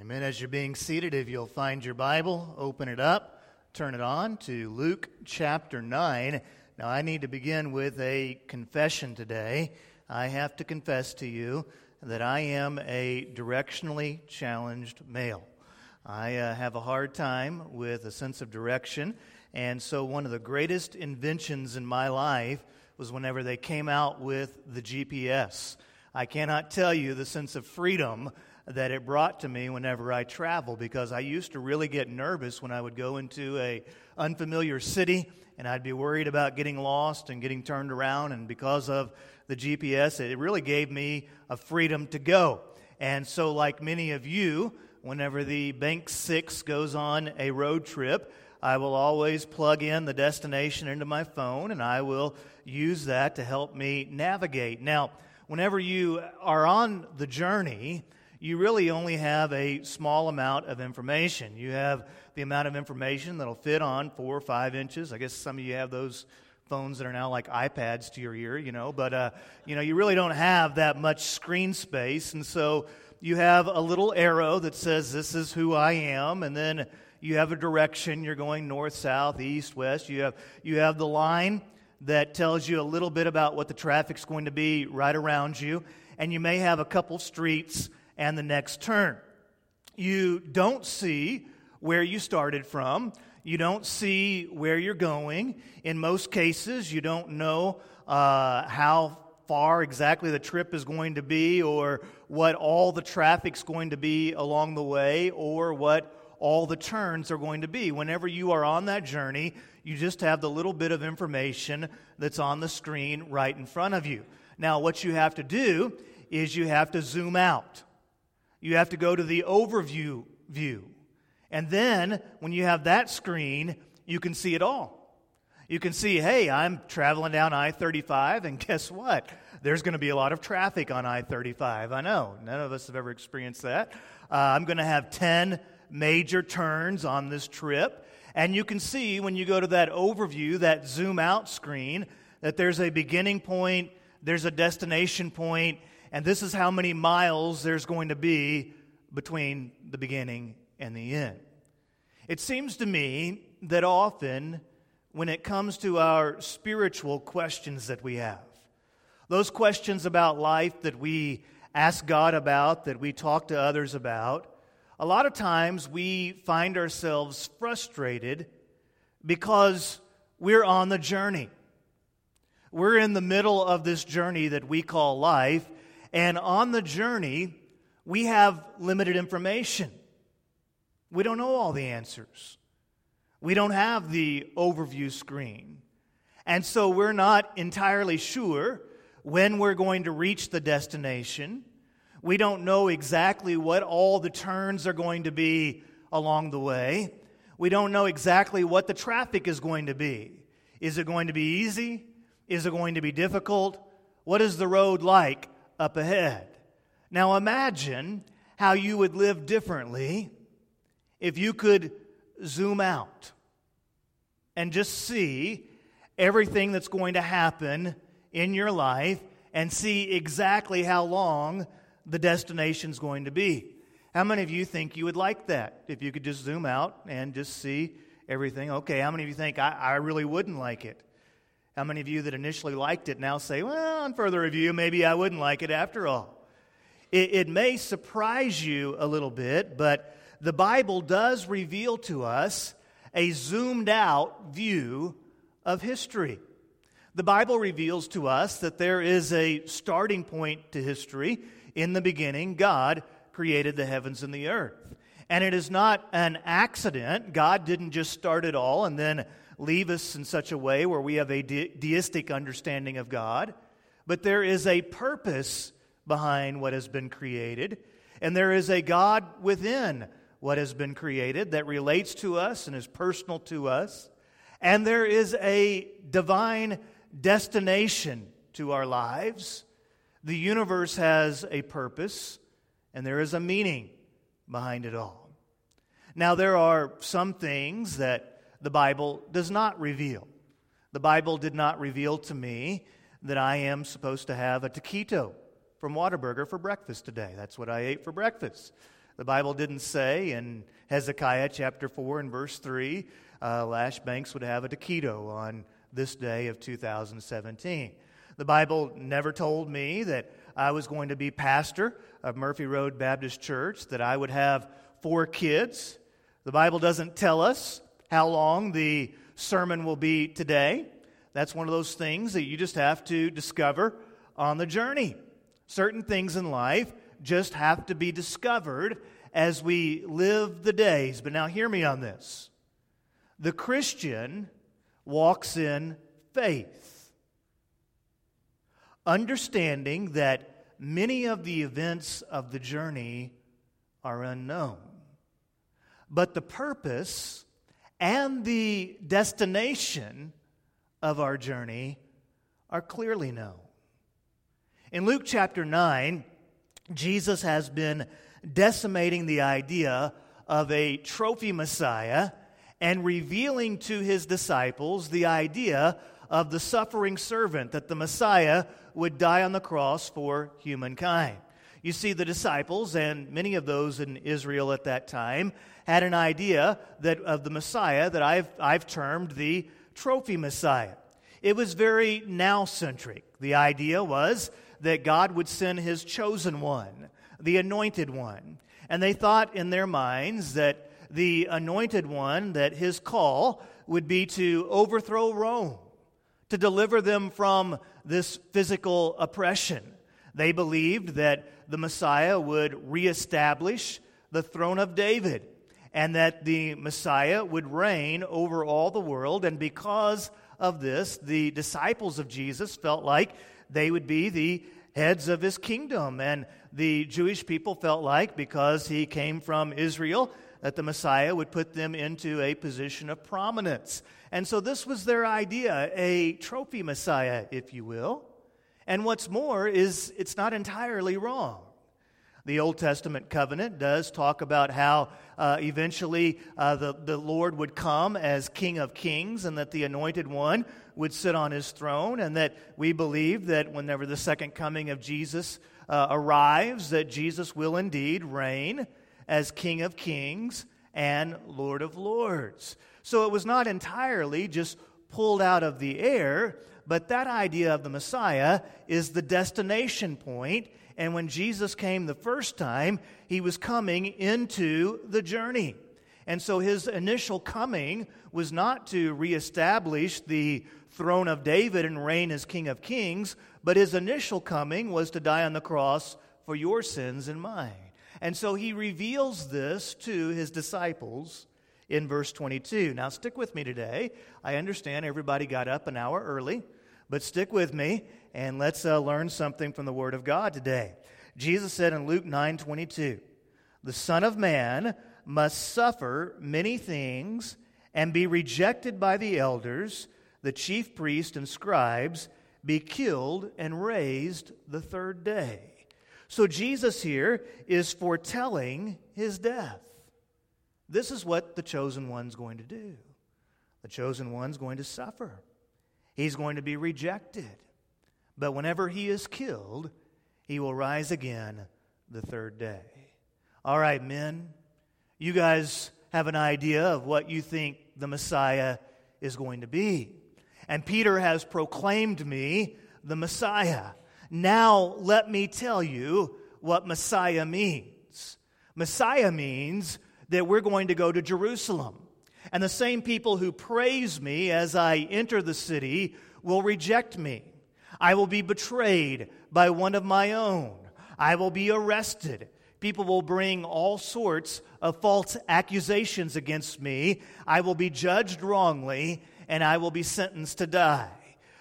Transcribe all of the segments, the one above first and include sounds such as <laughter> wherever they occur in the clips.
Amen. As you're being seated, if you'll find your Bible, open it up, turn it on to Luke chapter 9. Now, I need to begin with a confession today. I have to confess to you that I am a directionally challenged male. I uh, have a hard time with a sense of direction, and so one of the greatest inventions in my life was whenever they came out with the GPS. I cannot tell you the sense of freedom that it brought to me whenever I travel because I used to really get nervous when I would go into a unfamiliar city and I'd be worried about getting lost and getting turned around and because of the GPS it really gave me a freedom to go. And so like many of you whenever the Bank 6 goes on a road trip I will always plug in the destination into my phone and I will use that to help me navigate. Now, whenever you are on the journey, you really only have a small amount of information. You have the amount of information that'll fit on four or five inches. I guess some of you have those phones that are now like iPads to your ear, you know, but, uh, you know, you really don't have that much screen space. And so you have a little arrow that says, This is who I am. And then you have a direction. You're going north, south, east, west. You have, you have the line that tells you a little bit about what the traffic's going to be right around you. And you may have a couple streets and the next turn. You don't see where you started from. You don't see where you're going. In most cases, you don't know uh, how far exactly the trip is going to be, or what all the traffic's going to be along the way, or what all the turns are going to be. Whenever you are on that journey, you just have the little bit of information that's on the screen right in front of you. Now, what you have to do is you have to zoom out you have to go to the overview view. And then, when you have that screen, you can see it all. You can see, hey, I'm traveling down I 35, and guess what? There's going to be a lot of traffic on I 35. I know. None of us have ever experienced that. Uh, I'm going to have 10 major turns on this trip. And you can see when you go to that overview, that zoom out screen, that there's a beginning point, there's a destination point, and this is how many miles there's going to be between the beginning and the end. It seems to me that often, when it comes to our spiritual questions that we have, those questions about life that we ask God about, that we talk to others about, a lot of times we find ourselves frustrated because we're on the journey. We're in the middle of this journey that we call life, and on the journey, we have limited information. We don't know all the answers. We don't have the overview screen. And so we're not entirely sure when we're going to reach the destination. We don't know exactly what all the turns are going to be along the way. We don't know exactly what the traffic is going to be. Is it going to be easy? Is it going to be difficult? What is the road like? Up ahead. Now imagine how you would live differently if you could zoom out and just see everything that's going to happen in your life and see exactly how long the destination's going to be. How many of you think you would like that if you could just zoom out and just see everything? Okay, how many of you think I, I really wouldn't like it? How many of you that initially liked it now say, well, on further review, maybe I wouldn't like it after all? It, it may surprise you a little bit, but the Bible does reveal to us a zoomed out view of history. The Bible reveals to us that there is a starting point to history. In the beginning, God created the heavens and the earth. And it is not an accident. God didn't just start it all and then leave us in such a way where we have a de- deistic understanding of God, but there is a purpose behind what has been created, and there is a God within what has been created that relates to us and is personal to us, and there is a divine destination to our lives. The universe has a purpose, and there is a meaning behind it all. Now, there are some things that the Bible does not reveal. The Bible did not reveal to me that I am supposed to have a taquito from Whataburger for breakfast today. That's what I ate for breakfast. The Bible didn't say in Hezekiah chapter 4 and verse 3, uh, Lash Banks would have a taquito on this day of 2017. The Bible never told me that I was going to be pastor of Murphy Road Baptist Church, that I would have four kids. The Bible doesn't tell us how long the sermon will be today. That's one of those things that you just have to discover on the journey. Certain things in life just have to be discovered as we live the days. But now, hear me on this the Christian walks in faith, understanding that many of the events of the journey are unknown. But the purpose and the destination of our journey are clearly known. In Luke chapter 9, Jesus has been decimating the idea of a trophy Messiah and revealing to his disciples the idea of the suffering servant, that the Messiah would die on the cross for humankind. You see, the disciples and many of those in Israel at that time had an idea that, of the Messiah that I've, I've termed the trophy Messiah. It was very now centric. The idea was that God would send his chosen one, the anointed one. And they thought in their minds that the anointed one, that his call would be to overthrow Rome, to deliver them from this physical oppression. They believed that the Messiah would reestablish the throne of David and that the Messiah would reign over all the world. And because of this, the disciples of Jesus felt like they would be the heads of his kingdom. And the Jewish people felt like because he came from Israel, that the Messiah would put them into a position of prominence. And so this was their idea, a trophy Messiah, if you will. And what's more is it's not entirely wrong. The Old Testament covenant does talk about how uh, eventually uh, the, the Lord would come as King of Kings and that the anointed one would sit on his throne, and that we believe that whenever the second coming of Jesus uh, arrives, that Jesus will indeed reign as King of Kings and Lord of Lords. So it was not entirely just pulled out of the air, but that idea of the Messiah is the destination point and when Jesus came the first time, he was coming into the journey. And so his initial coming was not to reestablish the throne of David and reign as King of Kings, but his initial coming was to die on the cross for your sins and mine. And so he reveals this to his disciples in verse 22. Now, stick with me today. I understand everybody got up an hour early, but stick with me and let's uh, learn something from the Word of God today. Jesus said in Luke 9 22, The Son of Man must suffer many things and be rejected by the elders, the chief priests and scribes, be killed and raised the third day. So Jesus here is foretelling his death. This is what the chosen one's going to do. The chosen one's going to suffer. He's going to be rejected. But whenever he is killed, he will rise again the third day. All right, men, you guys have an idea of what you think the Messiah is going to be. And Peter has proclaimed me the Messiah. Now, let me tell you what Messiah means. Messiah means that we're going to go to Jerusalem. And the same people who praise me as I enter the city will reject me. I will be betrayed by one of my own. I will be arrested. People will bring all sorts of false accusations against me. I will be judged wrongly, and I will be sentenced to die.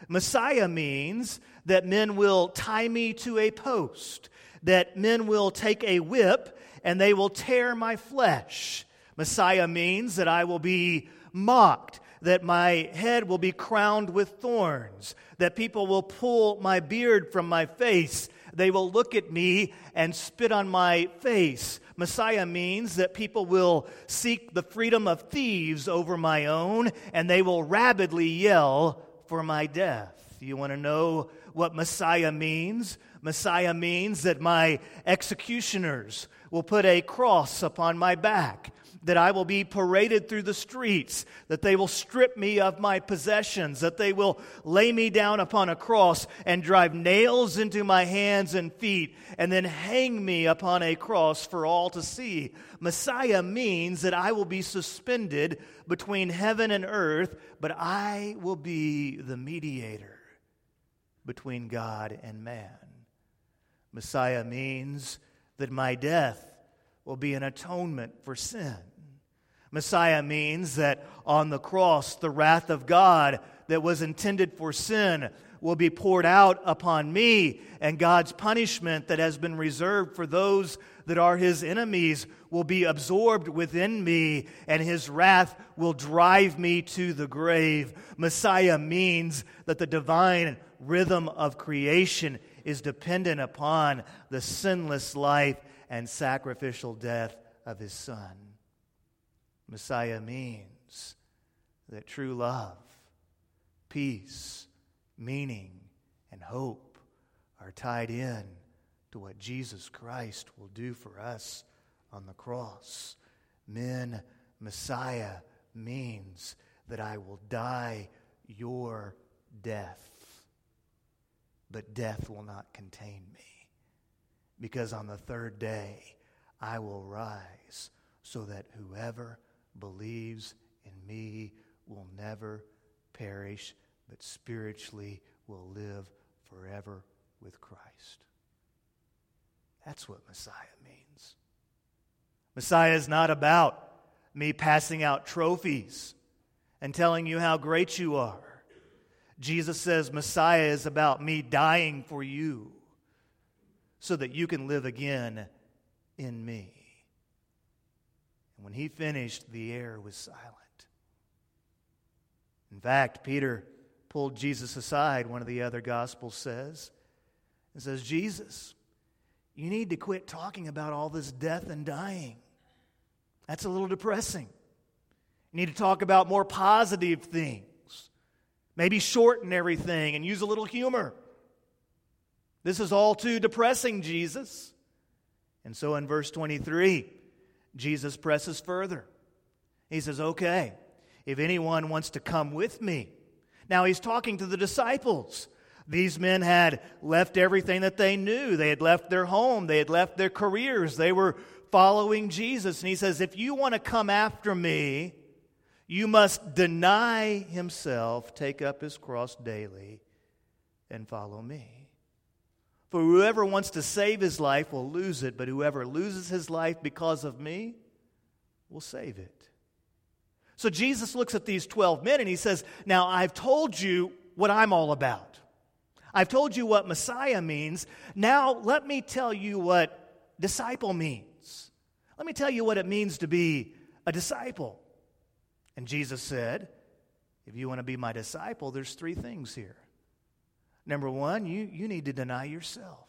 Messiah means that men will tie me to a post, that men will take a whip and they will tear my flesh. Messiah means that I will be mocked, that my head will be crowned with thorns, that people will pull my beard from my face. They will look at me and spit on my face. Messiah means that people will seek the freedom of thieves over my own, and they will rabidly yell for my death. You want to know what Messiah means? Messiah means that my executioners will put a cross upon my back, that I will be paraded through the streets, that they will strip me of my possessions, that they will lay me down upon a cross and drive nails into my hands and feet, and then hang me upon a cross for all to see. Messiah means that I will be suspended between heaven and earth, but I will be the mediator between God and man. Messiah means that my death will be an atonement for sin. Messiah means that on the cross, the wrath of God that was intended for sin will be poured out upon me, and God's punishment that has been reserved for those that are his enemies will be absorbed within me, and his wrath will drive me to the grave. Messiah means that the divine rhythm of creation is dependent upon the sinless life and sacrificial death of his son. Messiah means that true love, peace, meaning, and hope are tied in to what Jesus Christ will do for us on the cross. Men, Messiah means that I will die your death but death will not contain me. Because on the third day I will rise, so that whoever believes in me will never perish, but spiritually will live forever with Christ. That's what Messiah means. Messiah is not about me passing out trophies and telling you how great you are. Jesus says Messiah is about me dying for you so that you can live again in me. And when he finished, the air was silent. In fact, Peter pulled Jesus aside, one of the other gospels says, and says, Jesus, you need to quit talking about all this death and dying. That's a little depressing. You need to talk about more positive things. Maybe shorten everything and use a little humor. This is all too depressing, Jesus. And so in verse 23, Jesus presses further. He says, Okay, if anyone wants to come with me. Now he's talking to the disciples. These men had left everything that they knew. They had left their home, they had left their careers, they were following Jesus. And he says, If you want to come after me, you must deny himself, take up his cross daily, and follow me. For whoever wants to save his life will lose it, but whoever loses his life because of me will save it. So Jesus looks at these 12 men and he says, Now I've told you what I'm all about. I've told you what Messiah means. Now let me tell you what disciple means. Let me tell you what it means to be a disciple. And Jesus said, If you want to be my disciple, there's three things here. Number one, you, you need to deny yourself.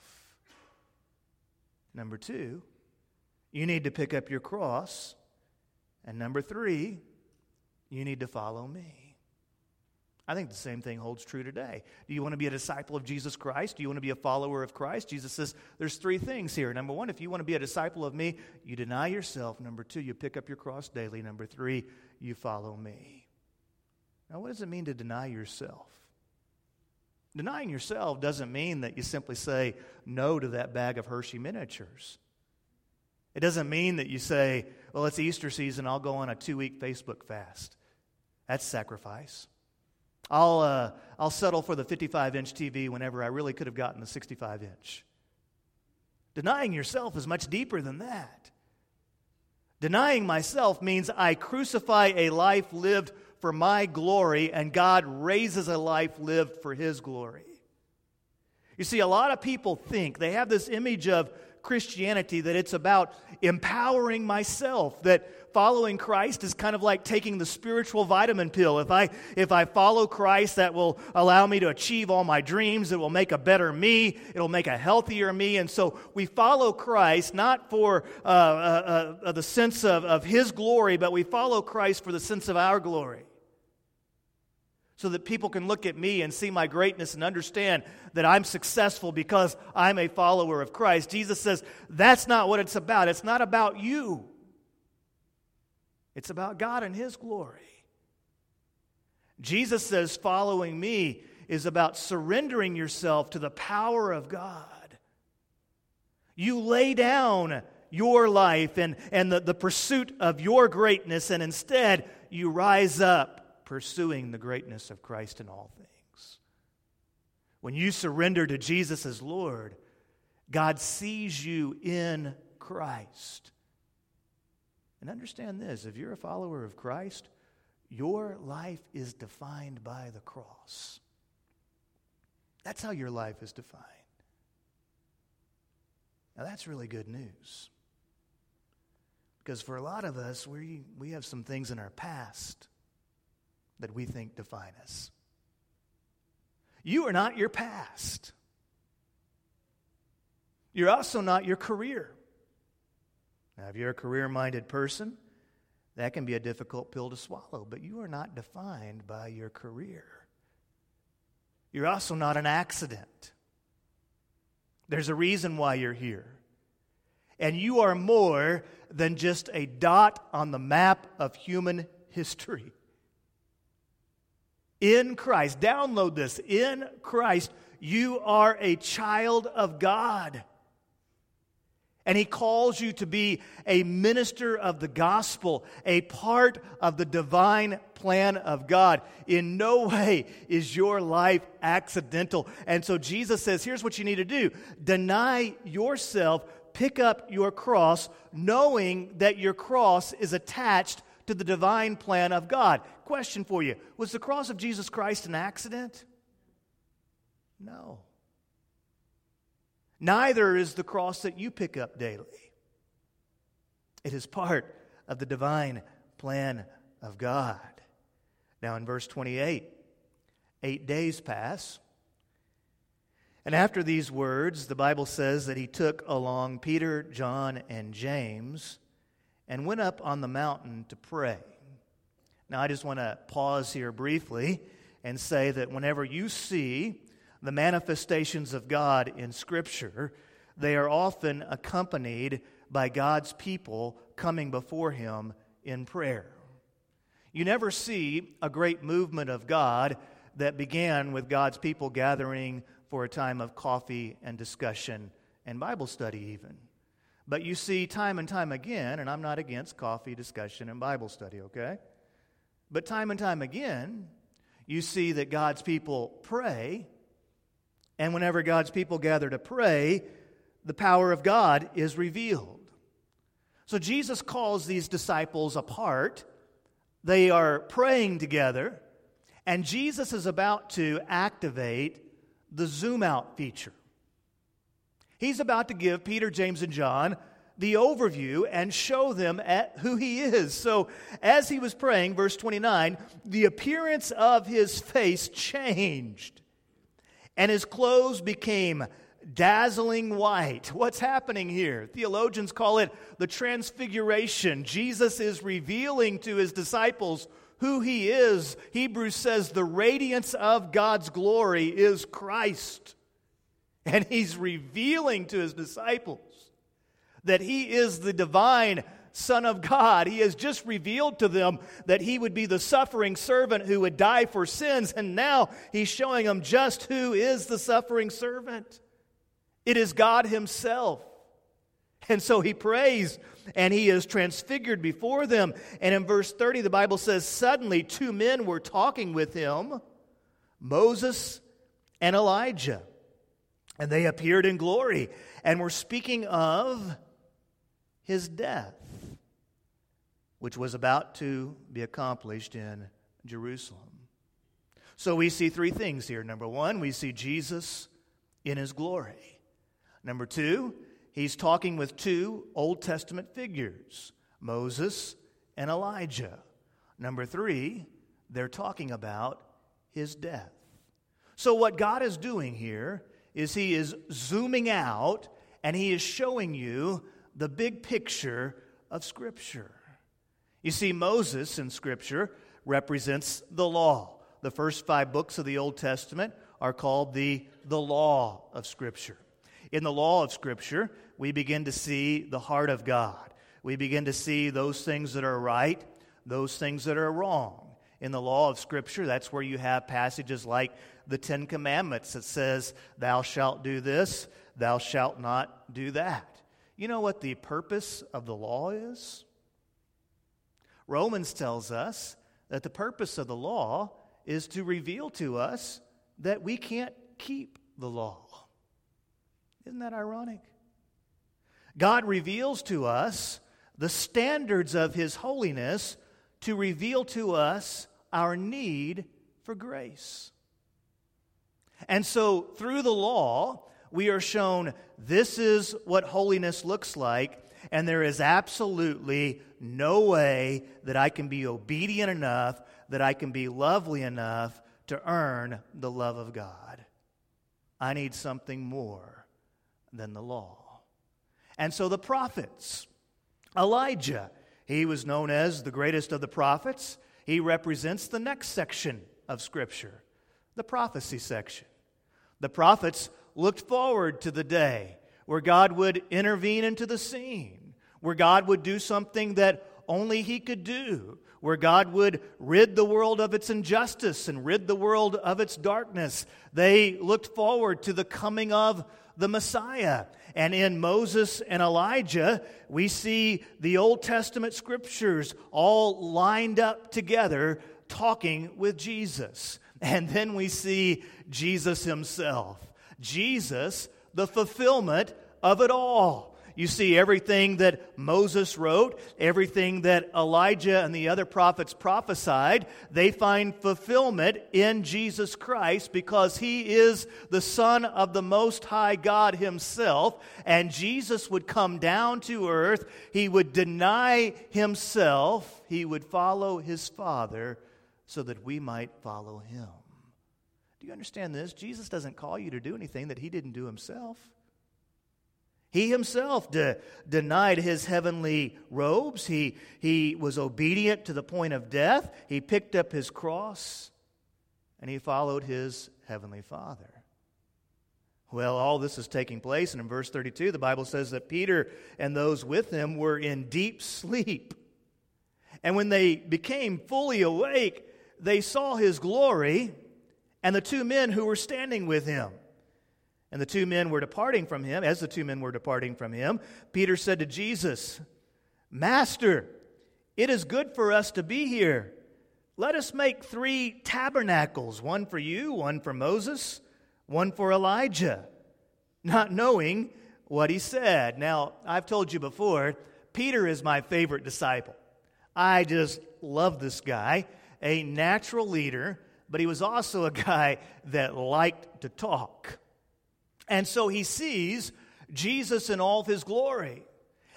Number two, you need to pick up your cross. And number three, you need to follow me. I think the same thing holds true today. Do you want to be a disciple of Jesus Christ? Do you want to be a follower of Christ? Jesus says there's three things here. Number one, if you want to be a disciple of me, you deny yourself. Number two, you pick up your cross daily. Number three, you follow me. Now, what does it mean to deny yourself? Denying yourself doesn't mean that you simply say no to that bag of Hershey miniatures. It doesn't mean that you say, well, it's Easter season, I'll go on a two week Facebook fast. That's sacrifice. I'll, uh, I'll settle for the 55 inch TV whenever I really could have gotten the 65 inch. Denying yourself is much deeper than that. Denying myself means I crucify a life lived for my glory, and God raises a life lived for His glory. You see, a lot of people think, they have this image of Christianity that it's about empowering myself, that following Christ is kind of like taking the spiritual vitamin pill. If I, if I follow Christ, that will allow me to achieve all my dreams. It will make a better me. It'll make a healthier me. And so we follow Christ not for uh, uh, uh, the sense of, of His glory, but we follow Christ for the sense of our glory. so that people can look at me and see my greatness and understand that I'm successful because I'm a follower of Christ. Jesus says, that's not what it's about. It's not about you, it's about God and His glory. Jesus says, following me is about surrendering yourself to the power of God. You lay down your life and, and the, the pursuit of your greatness, and instead you rise up pursuing the greatness of Christ in all things. When you surrender to Jesus as Lord, God sees you in Christ. And understand this if you're a follower of Christ, your life is defined by the cross. That's how your life is defined. Now, that's really good news. Because for a lot of us, we, we have some things in our past that we think define us. You are not your past. You're also not your career. Now, if you're a career minded person, that can be a difficult pill to swallow, but you are not defined by your career. You're also not an accident. There's a reason why you're here. And you are more than just a dot on the map of human history in Christ. Download this. In Christ, you are a child of God. And he calls you to be a minister of the gospel, a part of the divine plan of God. In no way is your life accidental. And so Jesus says, here's what you need to do deny yourself, pick up your cross, knowing that your cross is attached to the divine plan of God. Question for you Was the cross of Jesus Christ an accident? No. Neither is the cross that you pick up daily. It is part of the divine plan of God. Now, in verse 28, eight days pass. And after these words, the Bible says that he took along Peter, John, and James and went up on the mountain to pray. Now, I just want to pause here briefly and say that whenever you see the manifestations of God in Scripture, they are often accompanied by God's people coming before Him in prayer. You never see a great movement of God that began with God's people gathering for a time of coffee and discussion and Bible study, even. But you see, time and time again, and I'm not against coffee, discussion, and Bible study, okay? But time and time again, you see that God's people pray, and whenever God's people gather to pray, the power of God is revealed. So Jesus calls these disciples apart. They are praying together, and Jesus is about to activate the zoom out feature. He's about to give Peter, James, and John the overview and show them who he is. So, as he was praying, verse 29, the appearance of his face changed, and his clothes became dazzling white. <laughs> What's happening here? Theologians call it the transfiguration. Jesus is revealing to his disciples who he is. Hebrews says the radiance of God's glory is Christ. And he's revealing to his disciples that he is the divine Son of God. He has just revealed to them that he would be the suffering servant who would die for sins, and now he's showing them just who is the suffering servant. It is God Himself. And so he prays and he is transfigured before them. And in verse 30, the Bible says, Suddenly two men were talking with him, Moses and Elijah. And they appeared in glory and were speaking of his death, which was about to be accomplished in Jerusalem. So we see three things here. Number one, we see Jesus in his glory. Number two, he's talking with two Old Testament figures, Moses and Elijah. Number three, they're talking about his death. So, what God is doing here is he is zooming out and he is showing you the big picture of Scripture. You see, Moses in Scripture represents the law. the first five books of the Old Testament are called the, the law of Scripture. In the law of Scripture, we begin to see the heart of God. We begin to see those things that are right, those things that are wrong. In the law of Scripture, that's where you have passages like the Ten Commandments that says, Thou shalt do this, thou shalt not do that. You know what the purpose of the law is? Romans tells us that the purpose of the law is to reveal to us that we can't keep the law. Isn't that ironic? God reveals to us the standards of His holiness to reveal to us our need for grace. And so, through the law, we are shown this is what holiness looks like, and there is absolutely no way that I can be obedient enough, that I can be lovely enough to earn the love of God. I need something more than the law. And so the prophets, Elijah, he was known as the greatest of the prophets. He represents the next section of Scripture, the prophecy section. The prophets looked forward to the day where God would intervene into the scene, where God would do something that only He could do, where God would rid the world of its injustice and rid the world of its darkness. They looked forward to the coming of the Messiah. And in Moses and Elijah, we see the Old Testament scriptures all lined up together talking with Jesus. And then we see Jesus himself. Jesus, the fulfillment of it all. You see, everything that Moses wrote, everything that Elijah and the other prophets prophesied, they find fulfillment in Jesus Christ because he is the Son of the Most High God himself. And Jesus would come down to earth, he would deny himself, he would follow his Father so that we might follow him. Do you understand this? Jesus doesn't call you to do anything that he didn't do himself. He himself de- denied his heavenly robes. He, he was obedient to the point of death. He picked up his cross and he followed his heavenly Father. Well, all this is taking place, and in verse 32, the Bible says that Peter and those with him were in deep sleep. And when they became fully awake, they saw his glory and the two men who were standing with him. And the two men were departing from him. As the two men were departing from him, Peter said to Jesus, Master, it is good for us to be here. Let us make three tabernacles one for you, one for Moses, one for Elijah, not knowing what he said. Now, I've told you before, Peter is my favorite disciple. I just love this guy, a natural leader, but he was also a guy that liked to talk. And so he sees Jesus in all of his glory.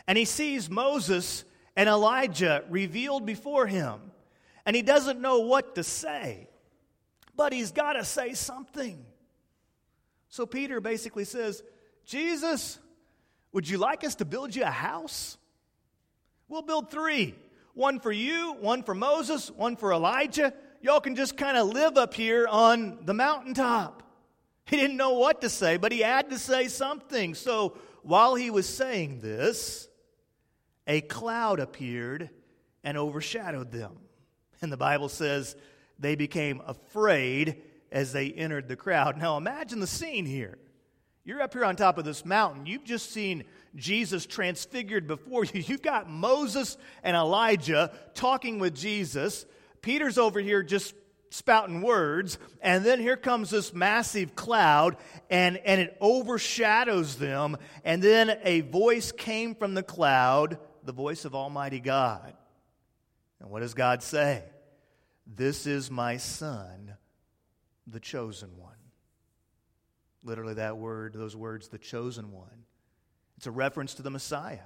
And he sees Moses and Elijah revealed before him. And he doesn't know what to say, but he's got to say something. So Peter basically says, Jesus, would you like us to build you a house? We'll build three one for you, one for Moses, one for Elijah. Y'all can just kind of live up here on the mountaintop. He didn't know what to say, but he had to say something. So while he was saying this, a cloud appeared and overshadowed them. And the Bible says they became afraid as they entered the crowd. Now imagine the scene here. You're up here on top of this mountain. You've just seen Jesus transfigured before you. You've got Moses and Elijah talking with Jesus. Peter's over here just spouting words, and then here comes this massive cloud, and, and it overshadows them, and then a voice came from the cloud, the voice of Almighty God. And what does God say? This is my son, the chosen one. Literally, that word, those words, the chosen one. It's a reference to the Messiah.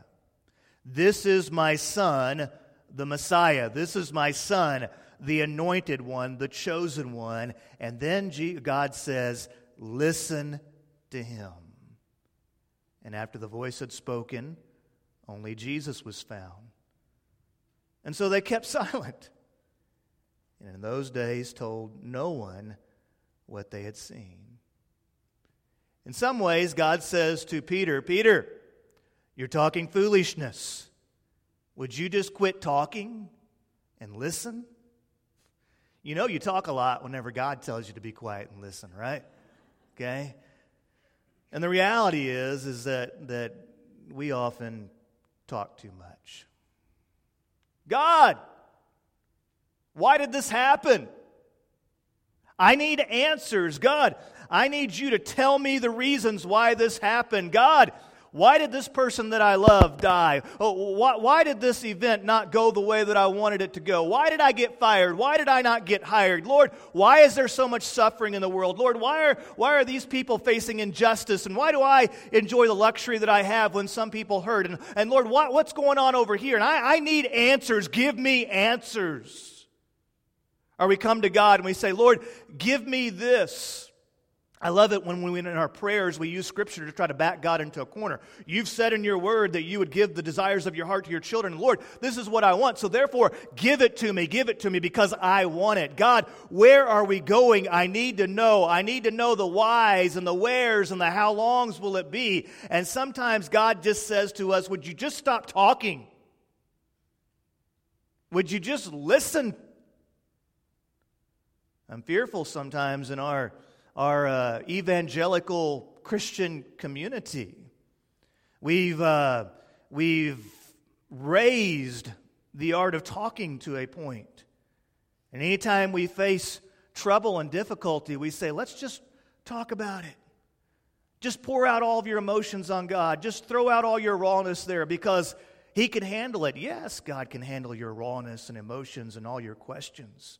This is my son, the Messiah. This is my son, the anointed one, the chosen one. And then God says, Listen to him. And after the voice had spoken, only Jesus was found. And so they kept <laughs> silent. and in those days told no one what they had seen. In some ways, God says to Peter, Peter, you're talking foolishness. Would you just quit talking and listen? You know, you talk a lot whenever God tells you to be quiet and listen, right? Okay? And the reality is, is that, that we often talk too much. God, why did this happen? I need answers. God, I need you to tell me the reasons why this happened. God, why did this person that I love die? Oh, why, why, did this event not go the way that I wanted it to go? Why did I get fired? Why did I not get hired? Lord, why is there so much suffering in the world? Lord, why are, why are these people facing injustice? And why do I enjoy the luxury that I have when some people hurt? And, and Lord, what, what's going on over here? And I, I need answers. Give me answers. Or we come to God and we say, Lord, give me this. I love it when we, in our prayers, we use Scripture to try to back God into a corner. You've said in your word that you would give the desires of your heart to your children. Lord, this is what I want. So therefore, give it to me. Give it to me because I want it. God, where are we going? I need to know. I need to know the whys and the wheres and the how longs will it be. And sometimes God just says to us, Would you just stop talking? Would you just listen? I'm fearful sometimes in our our uh, evangelical Christian community. We've, uh, we've raised the art of talking to a point. And anytime we face trouble and difficulty, we say, let's just talk about it. Just pour out all of your emotions on God. Just throw out all your rawness there because He can handle it. Yes, God can handle your rawness and emotions and all your questions.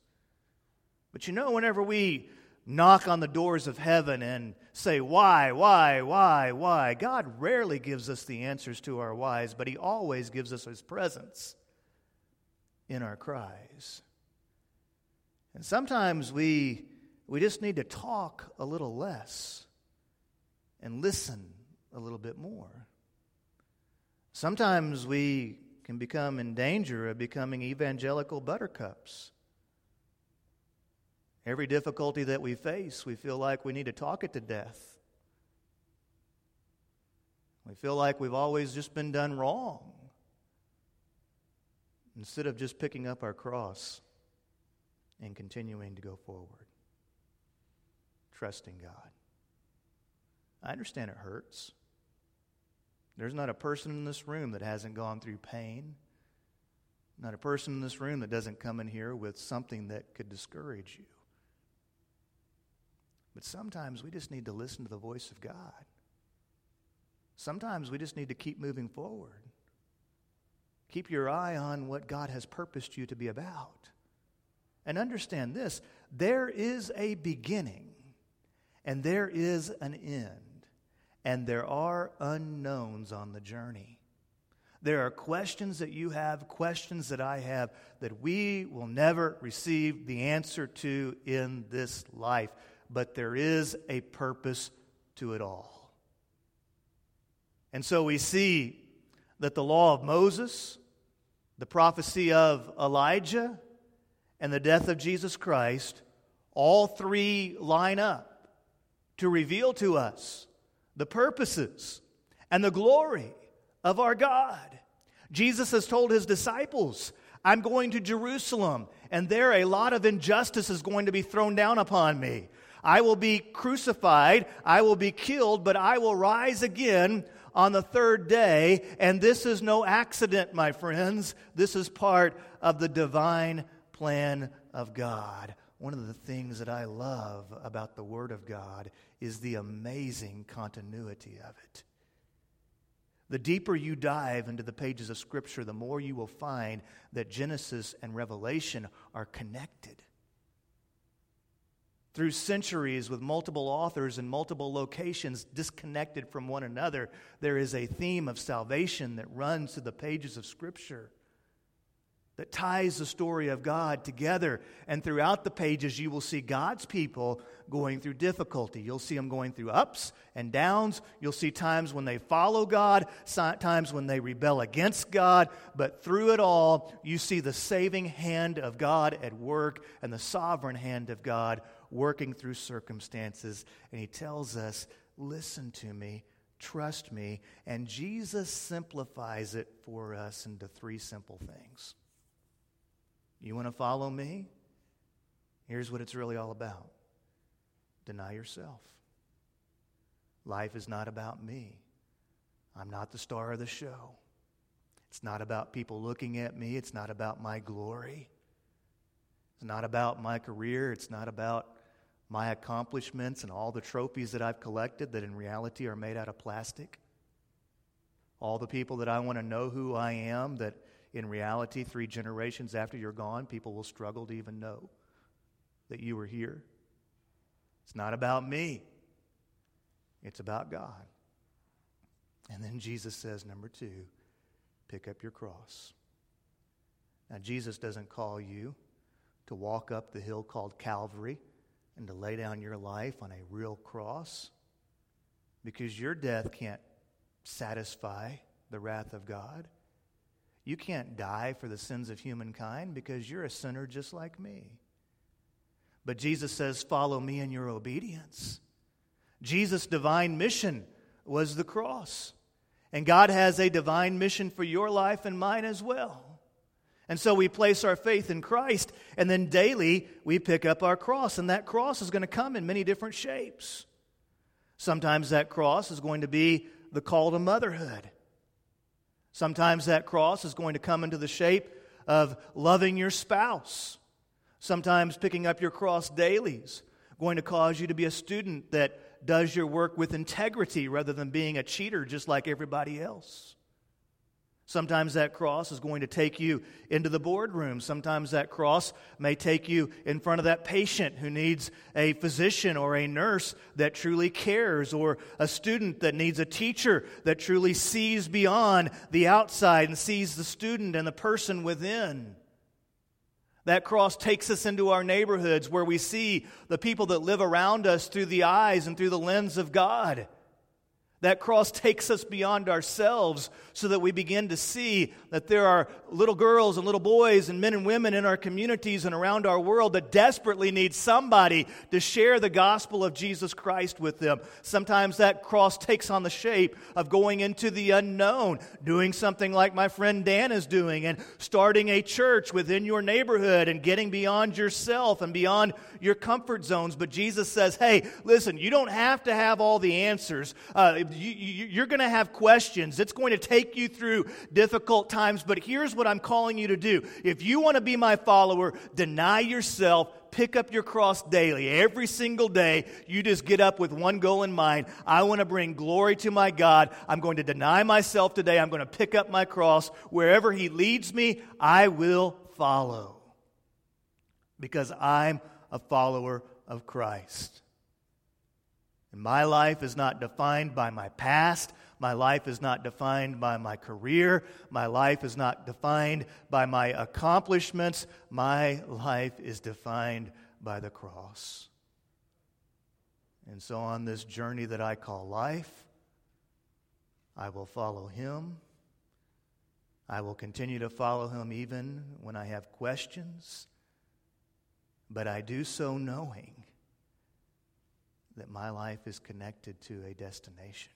But you know, whenever we knock on the doors of heaven and say, Why, why, why, why? God rarely gives us the answers to our whys, but He always gives us His presence in our cries. And sometimes we, we just need to talk a little less and listen a little bit more. Sometimes we can become in danger of becoming evangelical buttercups Every difficulty that we face, we feel like we need to talk it to death. We feel like we've always just been done wrong. Instead of just picking up our cross and continuing to go forward, trusting God. I understand it hurts. There's not a person in this room that hasn't gone through pain. Not a person in this room that doesn't come in here with something that could discourage you. But sometimes we just need to listen to the voice of God. Sometimes we just need to keep moving forward. Keep your eye on what God has purposed you to be about. And understand this there is a beginning, and there is an end, and there are unknowns on the journey. There are questions that you have, questions that I have, that we will never receive the answer to in this life but there is a purpose to it all. And so we see that the law of Moses, the prophecy of Elijah, and the death of Jesus Christ, all three line up to reveal to us the purposes and the glory of our God. Jesus has told his disciples, I'm going to Jerusalem, and there a lot of injustice is going to be thrown down upon me. I will be crucified, I will be killed, but I will rise again on the third day. And this is no accident, my friends. This is part of the divine plan of God. One of the things that I love about the Word of God is the amazing continuity of it. The deeper you dive into the pages of Scripture, the more you will find that Genesis and Revelation are connected through centuries with multiple authors and multiple locations disconnected from one another, there is a theme of salvation that runs through the pages of Scripture. that ties the story of God together. And throughout the pages, you will see God's people going through difficulty. You'll see them going through ups and downs. You'll see times when they follow God, times when they rebel against God. But through it all, you see the saving hand of God at work and the sovereign hand of God working through circumstances. And He tells us, Listen to me. Trust me. And Jesus simplifies it for us into three simple things. You want to follow me? Here's what it's really all about deny yourself. Life is not about me. I'm not the star of the show. It's not about people looking at me. It's not about my glory. It's not about my career. It's not about my accomplishments and all the trophies that I've collected that in reality are made out of plastic. All the people that I want to know who I am that in reality, three generations after you're gone, people will struggle to even know that you were here. It's not about me, it's about God. And then Jesus says, number two, pick up your cross. Now, Jesus doesn't call you to walk up the hill called Calvary and to lay down your life on a real cross because your death can't satisfy the wrath of God. You can't die for the sins of humankind because you're a sinner just like me. But Jesus says, Follow me in your obedience. Jesus' divine mission was the cross. And God has a divine mission for your life and mine as well. And so we place our faith in Christ, and then daily we pick up our cross. And that cross is going to come in many different shapes. Sometimes that cross is going to be the call to motherhood. Sometimes that cross is going to come into the shape of loving your spouse. Sometimes picking up your cross daily is going to cause you to be a student that does your work with integrity rather than being a cheater just like everybody else. Sometimes that cross is going to take you into the boardroom. Sometimes that cross may take you in front of that patient who needs a physician or a nurse that truly cares, or a student that needs a teacher that truly sees beyond the outside and sees the student and the person within. That cross takes us into our neighborhoods where we see the people that live around us through the eyes and through the lens of God. That cross takes us beyond ourselves so that we begin to see that there are little girls and little boys and men and women in our communities and around our world that desperately need somebody to share the gospel of Jesus Christ with them. Sometimes that cross takes on the shape of going into the unknown, doing something like my friend Dan is doing, and starting a church within your neighborhood and getting beyond yourself and beyond your comfort zones. But Jesus says, hey, listen, you don't have to have all the answers. Uh, you, are going to have questions. It's going to take you through difficult times. But here's what I'm calling you to do. If you want to be my follower, deny yourself, pick up your cross daily. Every single day, you just get up with one goal in mind. I want to bring glory to my God. I'm going to deny myself today. I'm going to pick up my cross. Wherever He leads me, I will follow. Because I'm a follower of Christ. And my life is not defined by my past. My life is not defined by my career. My life is not defined by my accomplishments. My life is defined by the cross. And so, on this journey that I call life, I will follow him. I will continue to follow him even when I have questions. But I do so knowing that my life is connected to a destination.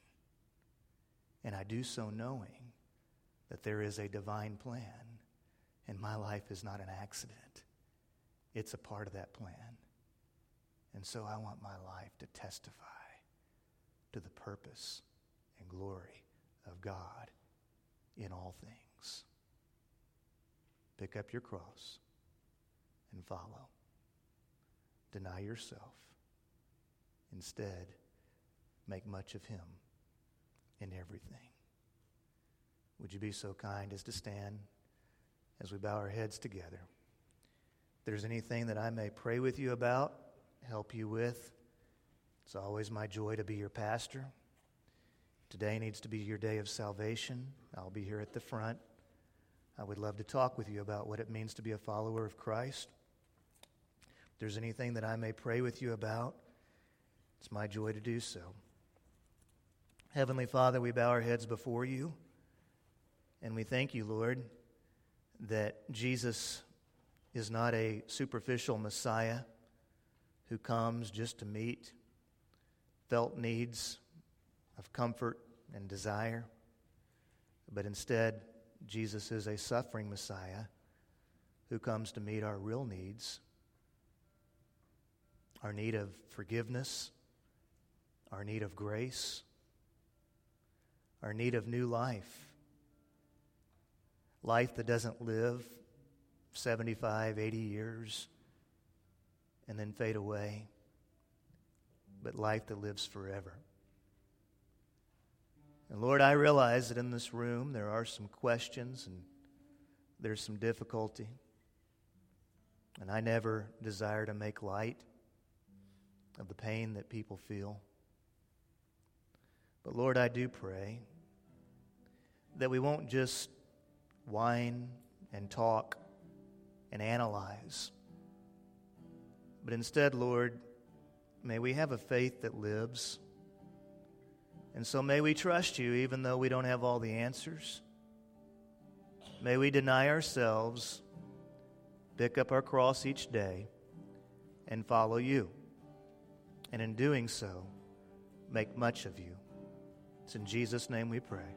And I do so knowing that there is a divine plan, and my life is not an accident. It's a part of that plan. And so I want my life to testify to the purpose and glory of God in all things. Pick up your cross and follow. Deny yourself Instead, make much of him in everything. Would you be so kind as to stand as we bow our heads together? If there's anything that I may pray with you about, help you with, it's always my joy to be your pastor. Today needs to be your day of salvation. I'll be here at the front. I would love to talk with you about what it means to be a follower of Christ. There's anything that I may pray with you about, it's my joy to do so. Heavenly Father, we bow our heads before you, and we thank you, Lord, that Jesus is not a superficial Messiah who comes just to meet felt needs of comfort and desire, but instead, Jesus is a suffering Messiah who comes to meet our real needs our need of forgiveness, our need of grace, our need of new life. Life that doesn't live 75, 80 years and then fade away, but life that lives forever. And Lord, I realize that in this room there are some questions and there's some difficulty. And I never desire to make light of the pain that people feel. But Lord, I do pray that we won't just whine and talk and analyze, but instead, Lord, may we have a faith that lives. And so may we trust you even though we don't have all the answers. May we deny ourselves, pick up our cross each day, and follow you. And in doing so, make much of you. It's in Jesus' name we pray.